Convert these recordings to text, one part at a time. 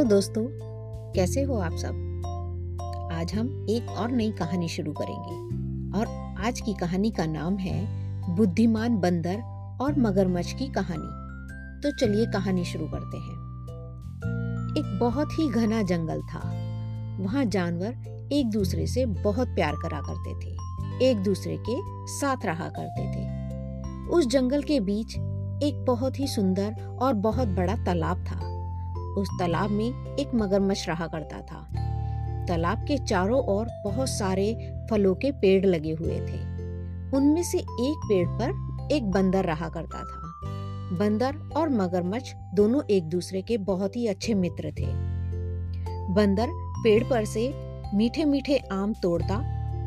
Hello दोस्तों, कैसे हो आप सब? आज हम एक और नई कहानी शुरू करेंगे। और आज की कहानी का नाम है बुद्धिमान बंदर और मगरमच्छ की कहानी। तो चलिए कहानी शुरू करते हैं। एक बहुत ही घना जंगल था। वहाँ जानवर एक दूसरे से बहुत प्यार करा करते थे। एक दूसरे के साथ रहा करते थे। उस जंगल के बीच एक बहुत ही सुंदर और बहुत बड़ा तालाब था। उस तालाब में एक मगरमच्छ रहा करता था। तालाब के चारों ओर बहुत सारे फलों के पेड़ लगे हुए थे। उनमें से एक पेड़ पर एक बंदर रहा करता था। बंदर और मगरमच्छ दोनों एक दूसरे के बहुत ही अच्छे मित्र थे। बंदर पेड़ पर से मीठे मीठे आम तोड़ता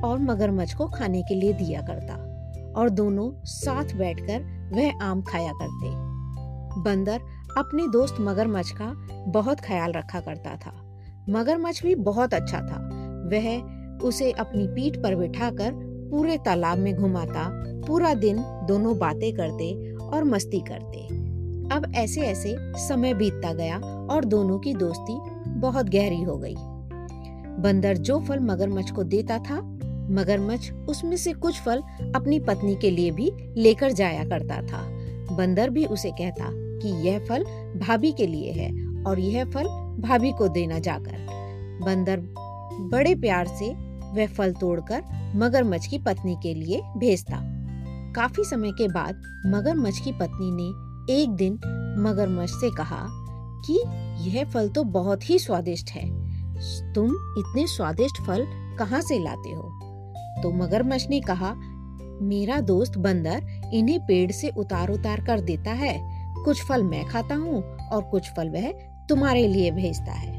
और मगरमच्छ को खाने के लिए दिया करता और दोनों साथ बैठकर वह आम खाया करते। बंदर अपने दोस्त मगरमच्छ का बहुत ख्याल रखा करता था। मगरमच्छ भी बहुत अच्छा था। वह उसे अपनी पीठ पर बिठाकर पूरे तालाब में घुमाता, पूरा दिन दोनों बातें करते और मस्ती करते। अब ऐसे ऐसे समय बीतता गया और दोनों की दोस्ती बहुत गहरी हो गई। बंदर जो फल मगरमच्छ को देता था, मगरमच्छ उसमें से कुछ फल अपनी पत्नी के लिए भी लेकर जाया करता था। बंदर भी उसे कहता कि यह फल भाभी के लिए है और यह फल भाभी को देना जाकर। बंदर बड़े प्यार से वह फल तोड़कर मगरमच्छ की पत्नी के लिए भेजता। काफ़ी समय के बाद मगरमच्छ की पत्नी ने एक दिन मगरमच्छ से कहा कि यह फल तो बहुत ही स्वादिष्ट है। तुम इतने स्वादिष्ट फल कहाँ से लाते हो? तो मगरमच्छ ने कहा, मेरा दोस्त बंदर इन्हें पेड़ से उतार उतार कर देता है। कुछ फल मैं खाता हूँ और कुछ फल वह तुम्हारे लिए भेजता है।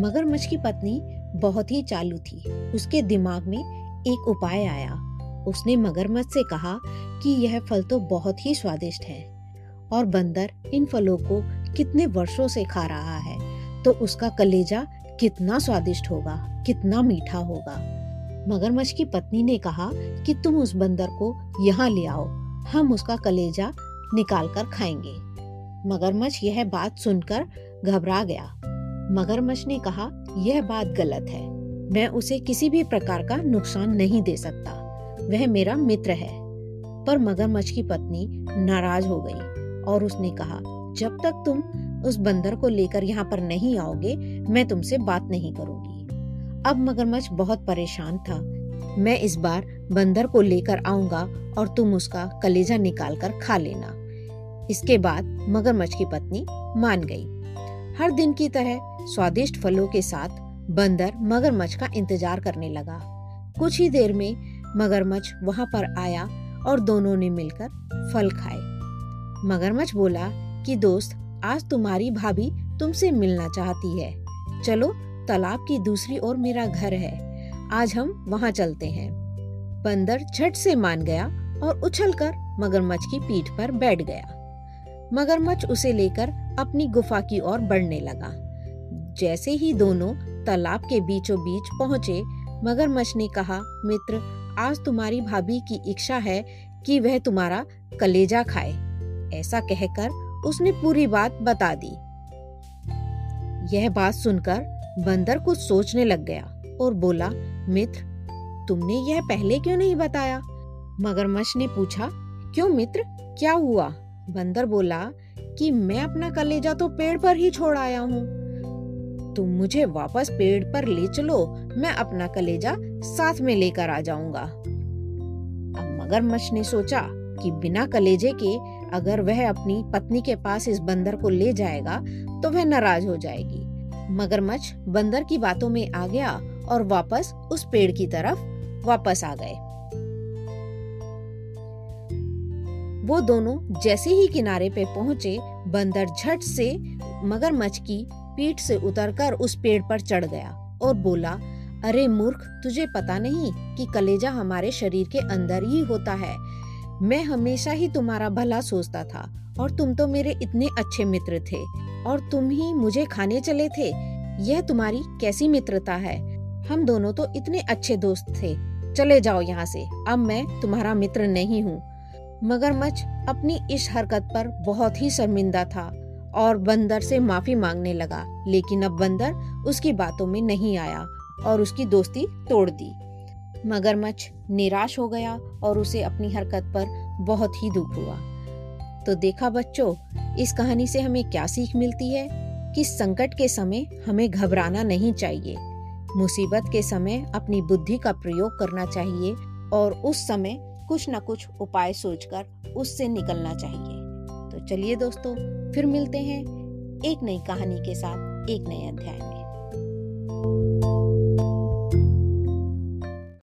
मगरमच्छ की पत्नी बहुत ही चालू थी। उसके दिमाग में एक उपाय आया। उसने मगरमच्छ से कहा कि यह फल तो बहुत ही स्वादिष्ट है और बंदर इन फलों को कितने वर्षों से खा रहा है तो उसका कलेजा कितना स्वादिष्ट होगा, कितना मीठा होगा। मगरमच्छ की पत्नी ने कहा कि तुम उस बंदर को यहाँ ले आओ, हम उसका कलेजा निकाल कर खाएँगे। मगरमच्छ यह बात सुनकर घबरा गया। मगरमच्छ ने कहा, यह बात गलत है। मैं उसे किसी भी प्रकार का नुकसान नहीं दे सकता। वह मेरा मित्र है। पर मगरमच्छ की पत्नी नाराज़ हो गई और उसने कहा, जब तक तुम उस बंदर को लेकर यहाँ पर नहीं आओगे, मैं तुमसे बात नहीं करूँगी। अब मगरमच्छ बहुत परेशान था। मैं इस बार बंदर को लेकर आऊँगा और तुम उसका कलेजा निकाल कर खा लेना। इसके बाद मगरमच्छ की पत्नी मान गई। हर दिन की तरह स्वादिष्ट फलों के साथ बंदर मगरमच्छ का इंतज़ार करने लगा। कुछ ही देर में मगरमच्छ वहाँ पर आया और दोनों ने मिलकर फल खाए। मगरमच्छ बोला कि, दोस्त, आज तुम्हारी भाभी तुमसे मिलना चाहती है। चलो, तालाब की दूसरी ओर मेरा घर है। आज हम वहाँ चलते हैं। बंदर झट से मान गया और उछलकर मगरमच्छ की पीठ पर बैठ गया। मगरमच्छ उसे लेकर अपनी गुफा की ओर बढ़ने लगा। जैसे ही दोनों तालाब के बीचों बीच पहुँचे, मगरमच्छ ने कहा, मित्र, आज तुम्हारी भाभी की इच्छा है कि वह तुम्हारा कलेजा खाए। ऐसा कहकर उसने पूरी बात बता दी। यह बात सुनकर बंदर कुछ सोचने लग गया और बोला, मित्र, तुमने यह पहले क्यों नहीं बताया? मगरमच्छ ने पूछा, क्यों मित्र? क्या हुआ? बंदर बोला कि मैं अपना कलेजा तो पेड़ पर ही छोड़ आया हूँ। तुम मुझे वापस पेड़ पर ले चलो, मैं अपना कलेजा साथ में लेकर आ जाऊँगा। अब मगरमच्छ ने सोचा कि बिना कलेजे के अगर वह अपनी पत्नी के पास इस बंदर को ले जाएगा तो वह नाराज़ हो जाएगी। मगरमच्छ बंदर की बातों में आ गया और वापस उस पेड़ की तरफ़ वापस आ गए। वो दोनों जैसे ही किनारे पे पहुँचे, बंदर झट से मगरमच्छ की पीठ से उतरकर उस पेड़ पर चढ़ गया और बोला, अरे मूर्ख, तुझे पता नहीं कि कलेजा हमारे शरीर के अंदर ही होता है। मैं हमेशा ही तुम्हारा भला सोचता था और तुम तो मेरे इतने अच्छे मित्र थे और तुम ही मुझे खाने चले थे। यह तुम्हारी कैसी मित्रता है? हम दोनों तो इतने अच्छे दोस्त थे। चले जाओ यहाँ से। अब मैं तुम्हारा मित्र नहीं हूँ। मगरमच्छ अपनी इस हरकत पर बहुत ही शर्मिंदा था और बंदर से माफ़ी मांगने लगा, लेकिन अब बंदर उसकी बातों में नहीं आया और उसकी दोस्ती तोड़ दी। मगरमच्छ निराश हो गया और उसे अपनी हरकत पर बहुत ही दुख हुआ। तो देखा बच्चों, इस कहानी से हमें क्या सीख मिलती है कि संकट के समय हमें घबराना नहीं चाहिए, मुसीबत के समय अपनी बुद्धि का प्रयोग करना चाहिए और उस समय कुछ ना कुछ उपाय सोचकर उससे निकलना चाहिए तो चलिए दोस्तों, फिर मिलते हैं एक नई कहानी के साथ, एक नए अध्याय में।